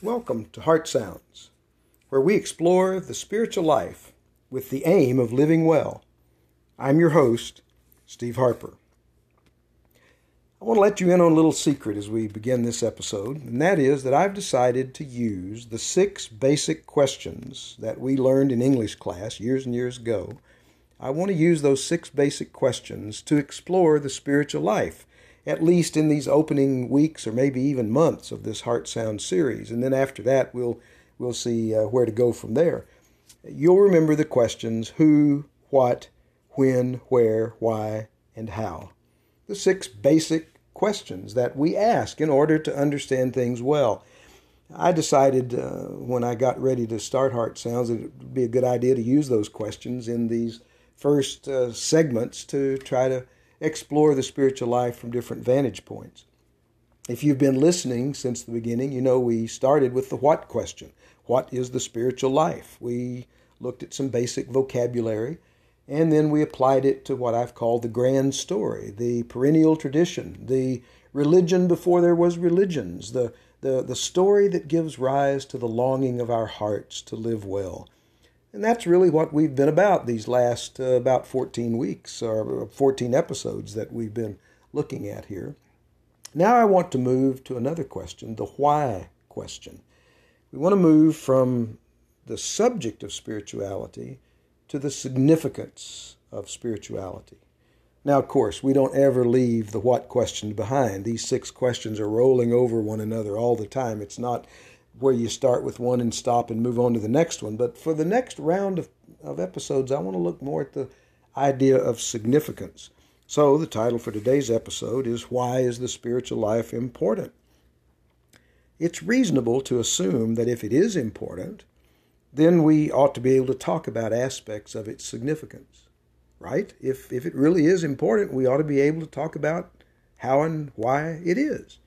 Welcome to Heart Sounds, where we explore the spiritual life with the aim of living well. I'm your host, Steve Harper. I want to let you in on a little secret as we begin this episode, and that is that I've decided to use the six basic questions that we learned in English class years and years ago. I want to use those six basic questions to explore the spiritual life at least in these opening weeks or maybe even months of this Heart Sound series. And then after that, we'll, we'll see uh, where to go from there. You'll remember the questions who, what, when, where, why, and how. The six basic questions that we ask in order to understand things well. I decided uh, when I got ready to start Heart Sounds that it would be a good idea to use those questions in these first uh, segments to try to explore the spiritual life from different vantage points. If you've been listening since the beginning, you know we started with the what question. What is the spiritual life? We looked at some basic vocabulary and then we applied it to what I've called the grand story, the perennial tradition, the religion before there was religions, the, the, the story that gives rise to the longing of our hearts to live well. And that's really what we've been about these last uh, about 14 weeks or 14 episodes that we've been looking at here. Now I want to move to another question, the why question. We want to move from the subject of spirituality to the significance of spirituality. Now, of course, we don't ever leave the what question behind. These six questions are rolling over one another all the time. It's not where you start with one and stop and move on to the next one. But for the next round of, of episodes, I want to look more at the idea of significance. So the title for today's episode is Why is the Spiritual Life Important? It's reasonable to assume that if it is important, then we ought to be able to talk about aspects of its significance, right? If, if it really is important, we ought to be able to talk about how and why it is.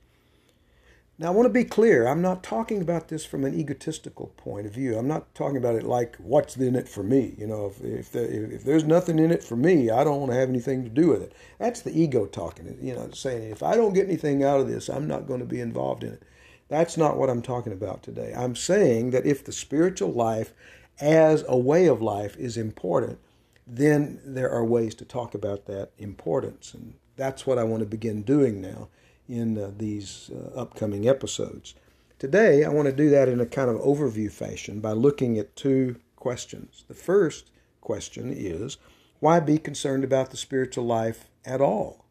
Now, I want to be clear. I'm not talking about this from an egotistical point of view. I'm not talking about it like, what's in it for me? You know, if, if, the, if there's nothing in it for me, I don't want to have anything to do with it. That's the ego talking, you know, saying, if I don't get anything out of this, I'm not going to be involved in it. That's not what I'm talking about today. I'm saying that if the spiritual life as a way of life is important, then there are ways to talk about that importance. And that's what I want to begin doing now in uh, these uh, upcoming episodes. Today, I want to do that in a kind of overview fashion by looking at two questions. The first question is why be concerned about the spiritual life at all?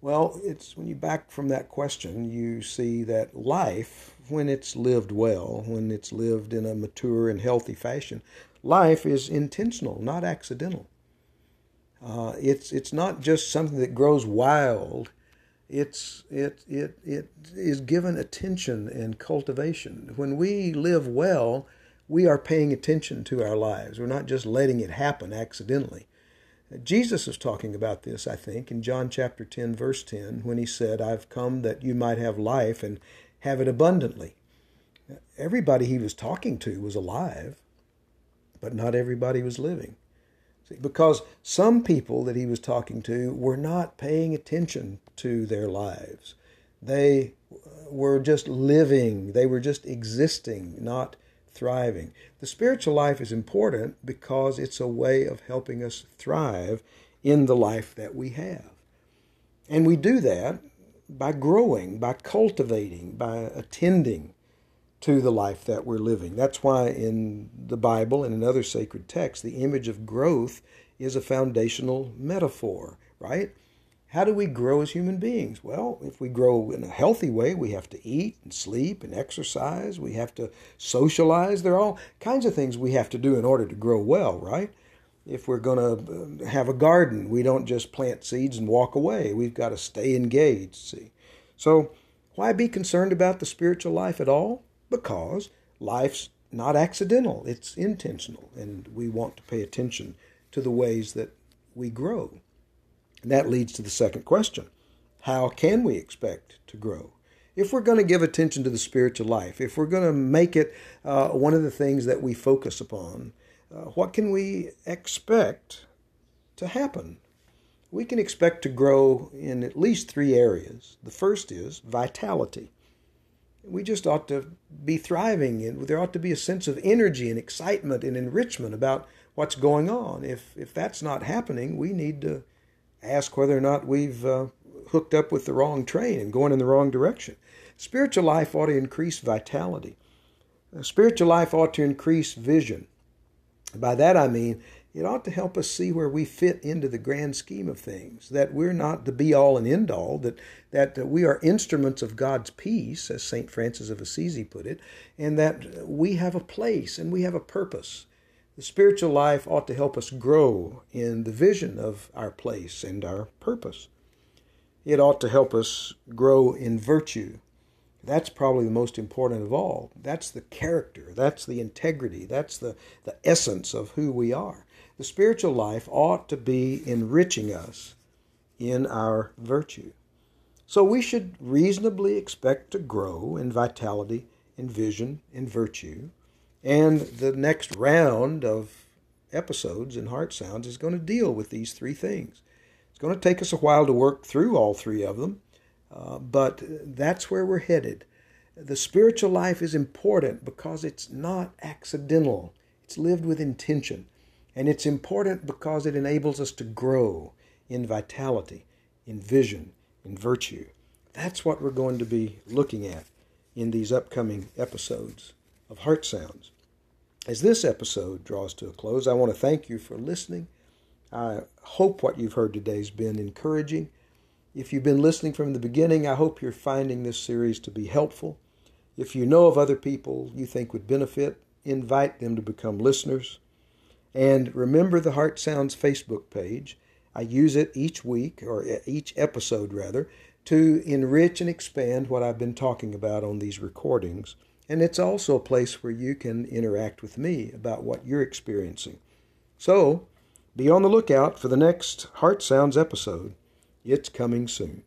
Well, it's when you back from that question, you see that life, when it's lived well, when it's lived in a mature and healthy fashion, life is intentional, not accidental. Uh, it's it's not just something that grows wild. It's it it it is given attention and cultivation. When we live well, we are paying attention to our lives. We're not just letting it happen accidentally. Jesus is talking about this, I think, in John chapter 10, verse 10, when he said, I've come that you might have life and have it abundantly. Everybody he was talking to was alive, but not everybody was living because some people that he was talking to were not paying attention to their lives. They were just living, they were just existing, not thriving. The spiritual life is important because it's a way of helping us thrive in the life that we have. And we do that by growing, by cultivating, by attending to the life that we're living. That's why in the Bible and in other sacred texts, the image of growth is a foundational metaphor, right? How do we grow as human beings? Well, if we grow in a healthy way, we have to eat and sleep and exercise. We have to socialize. There are all kinds of things we have to do in order to grow well, right? If we're going to uh, have a garden, we don't just plant seeds and walk away. We've got to stay engaged, see? So, why be concerned about the spiritual life at all? Because life's not accidental, it's intentional, and we want to pay attention to the ways that we grow. And that leads to the second question How can we expect to grow? If we're going to give attention to the spiritual life, if we're going to make it uh, one of the things that we focus upon, uh, what can we expect to happen? We can expect to grow in at least three areas. The first is vitality. We just ought to be thriving and there ought to be a sense of energy and excitement and enrichment about what's going on. If if that's not happening, we need to ask whether or not we've uh, hooked up with the wrong train and going in the wrong direction. Spiritual life ought to increase vitality. Spiritual life ought to increase vision. By that I mean it ought to help us see where we fit into the grand scheme of things, that we're not the be all and end all, that, that we are instruments of God's peace, as St. Francis of Assisi put it, and that we have a place and we have a purpose. The spiritual life ought to help us grow in the vision of our place and our purpose. It ought to help us grow in virtue. That's probably the most important of all. That's the character, that's the integrity, that's the, the essence of who we are. The spiritual life ought to be enriching us in our virtue. So we should reasonably expect to grow in vitality, in vision, in virtue. And the next round of episodes in Heart Sounds is going to deal with these three things. It's going to take us a while to work through all three of them, uh, but that's where we're headed. The spiritual life is important because it's not accidental, it's lived with intention. And it's important because it enables us to grow in vitality, in vision, in virtue. That's what we're going to be looking at in these upcoming episodes of Heart Sounds. As this episode draws to a close, I want to thank you for listening. I hope what you've heard today has been encouraging. If you've been listening from the beginning, I hope you're finding this series to be helpful. If you know of other people you think would benefit, invite them to become listeners. And remember the Heart Sounds Facebook page. I use it each week, or each episode rather, to enrich and expand what I've been talking about on these recordings. And it's also a place where you can interact with me about what you're experiencing. So, be on the lookout for the next Heart Sounds episode. It's coming soon.